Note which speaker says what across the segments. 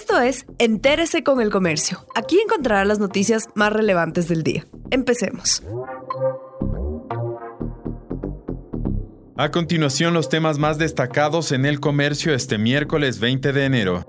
Speaker 1: Esto es Entérese con el Comercio. Aquí encontrará las noticias más relevantes del día. Empecemos.
Speaker 2: A continuación, los temas más destacados en el comercio este miércoles 20 de enero.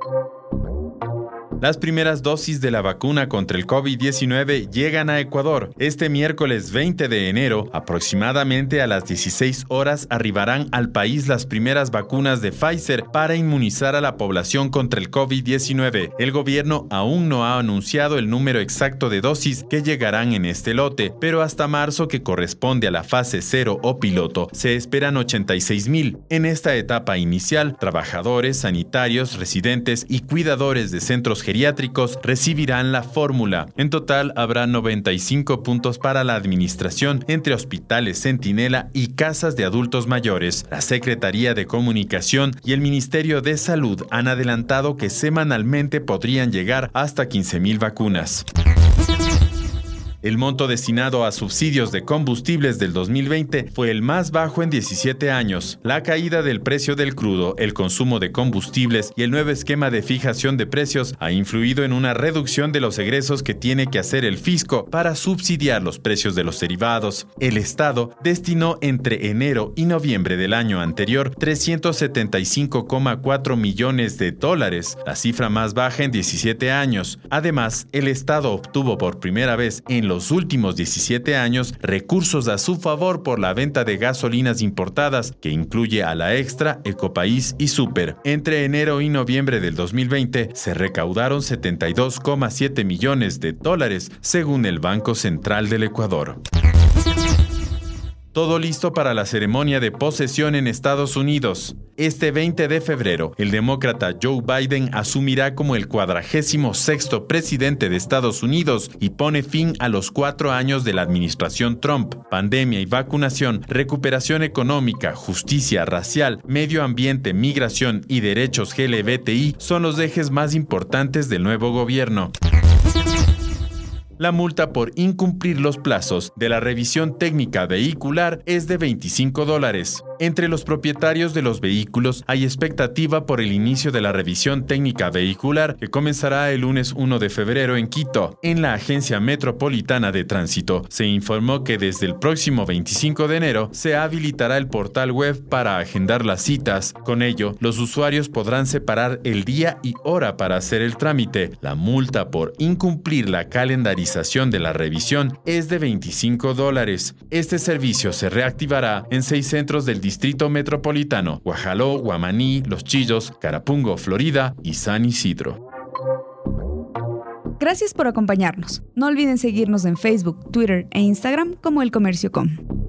Speaker 2: Las primeras dosis de la vacuna contra el COVID-19 llegan a Ecuador. Este miércoles 20 de enero, aproximadamente a las 16 horas, arribarán al país las primeras vacunas de Pfizer para inmunizar a la población contra el COVID-19. El gobierno aún no ha anunciado el número exacto de dosis que llegarán en este lote, pero hasta marzo, que corresponde a la fase 0 o piloto, se esperan 86 mil. En esta etapa inicial, trabajadores, sanitarios, residentes y cuidadores de centros geriátricos recibirán la fórmula. En total habrá 95 puntos para la administración entre hospitales Centinela y casas de adultos mayores. La Secretaría de Comunicación y el Ministerio de Salud han adelantado que semanalmente podrían llegar hasta 15.000 vacunas. El monto destinado a subsidios de combustibles del 2020 fue el más bajo en 17 años. La caída del precio del crudo, el consumo de combustibles y el nuevo esquema de fijación de precios ha influido en una reducción de los egresos que tiene que hacer el fisco para subsidiar los precios de los derivados. El Estado destinó entre enero y noviembre del año anterior 375,4 millones de dólares, la cifra más baja en 17 años. Además, el Estado obtuvo por primera vez en los últimos 17 años recursos a su favor por la venta de gasolinas importadas, que incluye a la Extra, Ecopaís y Super. Entre enero y noviembre del 2020 se recaudaron 72,7 millones de dólares, según el Banco Central del Ecuador. Todo listo para la ceremonia de posesión en Estados Unidos. Este 20 de febrero, el demócrata Joe Biden asumirá como el cuadragésimo sexto presidente de Estados Unidos y pone fin a los cuatro años de la administración Trump. Pandemia y vacunación, recuperación económica, justicia racial, medio ambiente, migración y derechos LGBTI son los ejes más importantes del nuevo gobierno. La multa por incumplir los plazos de la revisión técnica vehicular es de 25 dólares. Entre los propietarios de los vehículos hay expectativa por el inicio de la revisión técnica vehicular que comenzará el lunes 1 de febrero en Quito. En la Agencia Metropolitana de Tránsito se informó que desde el próximo 25 de enero se habilitará el portal web para agendar las citas. Con ello, los usuarios podrán separar el día y hora para hacer el trámite. La multa por incumplir la calendarización de la revisión es de 25 dólares. Este servicio se reactivará en seis centros del Distrito Metropolitano, Guajaló, Guamaní, Los Chillos, Carapungo, Florida y San Isidro.
Speaker 1: Gracias por acompañarnos. No olviden seguirnos en Facebook, Twitter e Instagram como El Comercio Com.